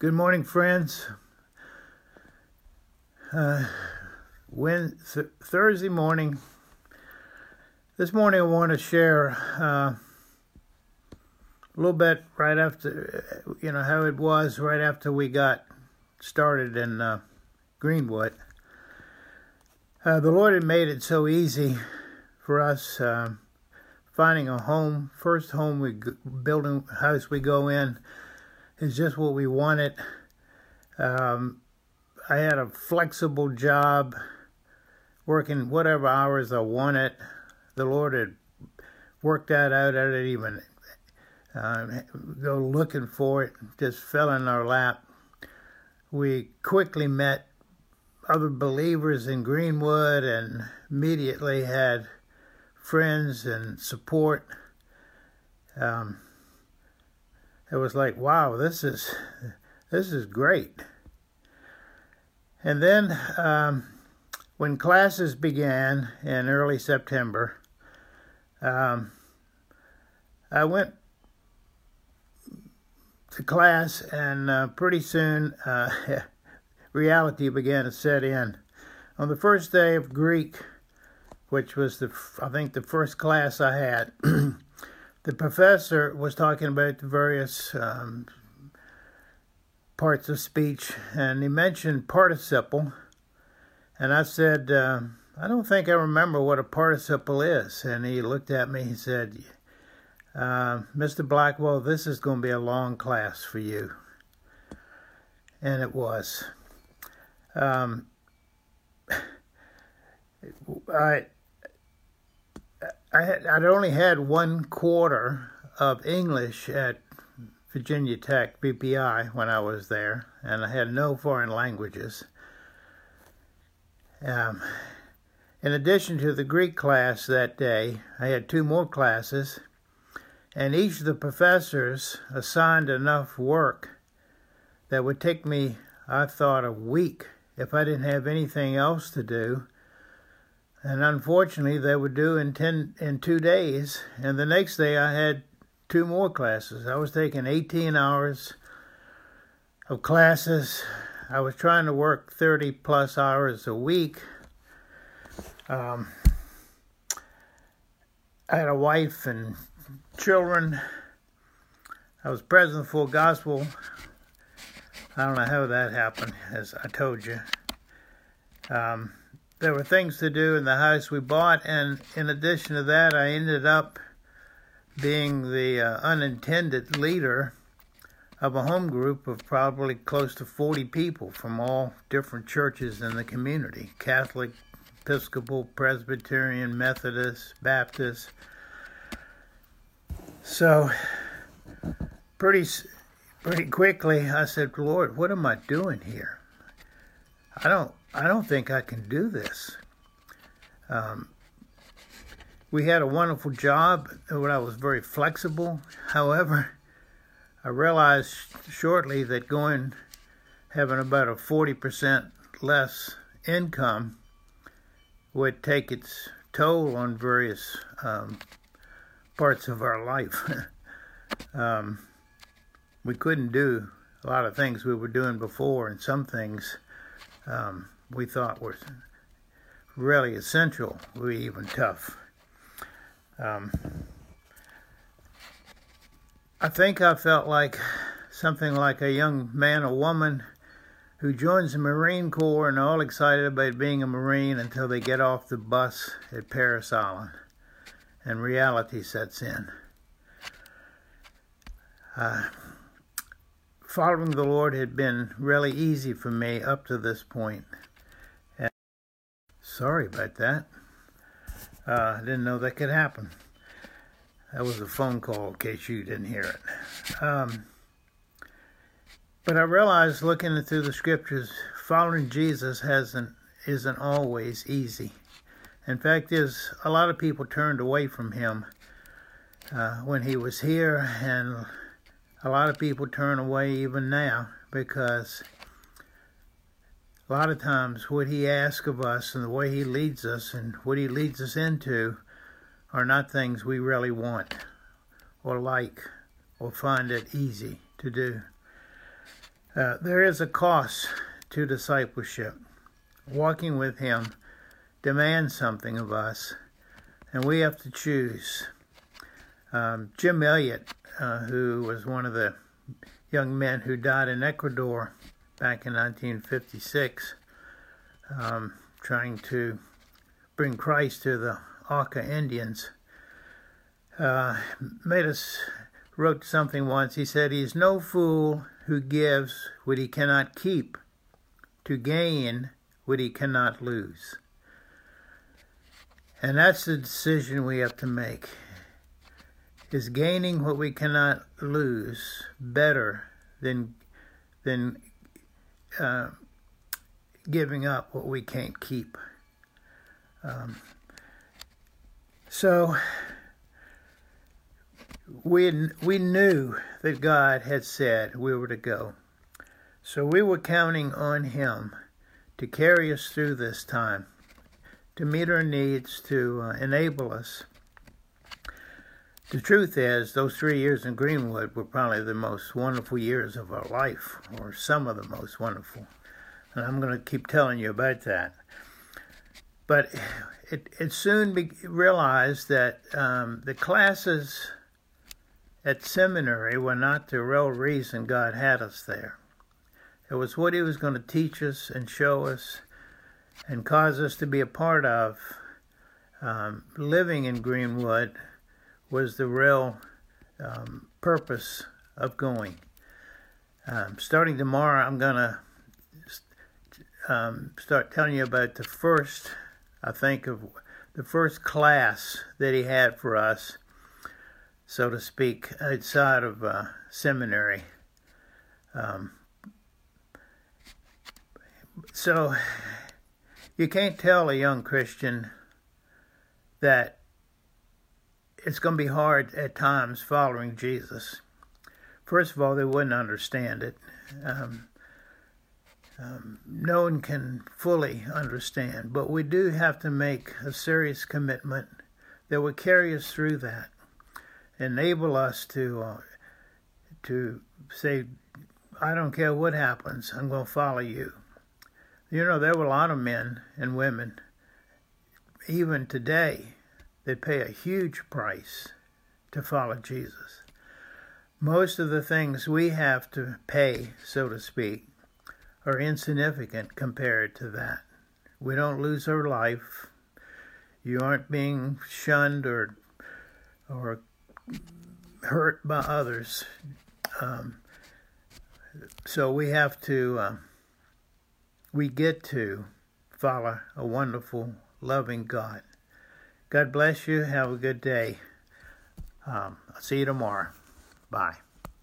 Good morning, friends. Uh, when th- Thursday morning, this morning I want to share uh, a little bit right after, you know, how it was right after we got started in uh, Greenwood. Uh, the Lord had made it so easy for us uh, finding a home. First home we building house we go in is just what we wanted. Um, I had a flexible job, working whatever hours I wanted. The Lord had worked that out. I didn't even uh, go looking for it; just fell in our lap. We quickly met other believers in Greenwood and immediately had friends and support. Um, it was like, wow, this is this is great. And then um, when classes began in early September, um, I went to class, and uh, pretty soon uh, reality began to set in. On the first day of Greek, which was the I think the first class I had, the professor was talking about the various um, parts of speech, and he mentioned participle. And I said, uh, I don't think I remember what a participle is. And he looked at me, he said, uh, Mr. Blackwell, this is going to be a long class for you. And it was. Um, I, I had, I'd only had one quarter of English at Virginia Tech, VPI when I was there, and I had no foreign languages. Um, in addition to the Greek class that day, I had two more classes, and each of the professors assigned enough work that would take me, I thought, a week if I didn't have anything else to do. And unfortunately, they would do in ten in two days, and the next day I had two more classes. I was taking 18 hours of classes. I was trying to work 30 plus hours a week. Um, I had a wife and children. I was president for gospel. I don't know how that happened, as I told you. Um, there were things to do in the house we bought, and in addition to that, I ended up being the uh, unintended leader of a home group of probably close to 40 people from all different churches in the community Catholic, Episcopal, Presbyterian, Methodist, Baptist. So, pretty, pretty quickly, I said, Lord, what am I doing here? I don't, I don't think I can do this. Um, we had a wonderful job when I was very flexible. However, I realized shortly that going having about a 40% less income would take its toll on various um, parts of our life. um, we couldn't do a lot of things we were doing before, and some things um, we thought were really essential were even tough. Um, I think I felt like something like a young man or woman who joins the Marine Corps and all excited about being a Marine until they get off the bus at Parris Island and reality sets in. Uh, following the Lord had been really easy for me up to this point. Sorry about that. Uh, I didn't know that could happen. That was a phone call in case you didn't hear it. Um, but I realized looking through the scriptures, following Jesus hasn't isn't always easy. In fact, is a lot of people turned away from him uh, when he was here, and a lot of people turn away even now because a lot of times what he asks of us and the way he leads us and what he leads us into are not things we really want or like or find it easy to do. Uh, there is a cost to discipleship. Walking with Him demands something of us, and we have to choose. Um, Jim Elliot, uh, who was one of the young men who died in Ecuador back in 1956, um, trying to bring Christ to the Auca Indians, uh, made us wrote something once. He said, "He's no fool who gives what he cannot keep to gain what he cannot lose." And that's the decision we have to make. Is gaining what we cannot lose better than than uh, giving up what we can't keep? Um, so we we knew that God had said we were to go. So we were counting on him to carry us through this time, to meet our needs, to uh, enable us. The truth is, those three years in Greenwood were probably the most wonderful years of our life, or some of the most wonderful. And I'm going to keep telling you about that. But it, it soon be realized that um, the classes at seminary were not the real reason God had us there. It was what He was going to teach us and show us and cause us to be a part of. Um, living in Greenwood was the real um, purpose of going. Um, starting tomorrow, I'm going to um, start telling you about the first, I think, of the first class that he had for us so to speak, outside of uh, seminary. Um, so you can't tell a young Christian that it's going to be hard at times following Jesus. First of all, they wouldn't understand it. Um, um, no one can fully understand, but we do have to make a serious commitment that will carry us through that enable us to uh, to say, I don't care what happens, I'm going to follow you. You know, there were a lot of men and women, even today, that pay a huge price to follow Jesus. Most of the things we have to pay, so to speak, are insignificant compared to that. We don't lose our life. You aren't being shunned or or hurt by others. Um, so we have to, uh, we get to follow a wonderful, loving God. God bless you. Have a good day. Um, I'll see you tomorrow. Bye.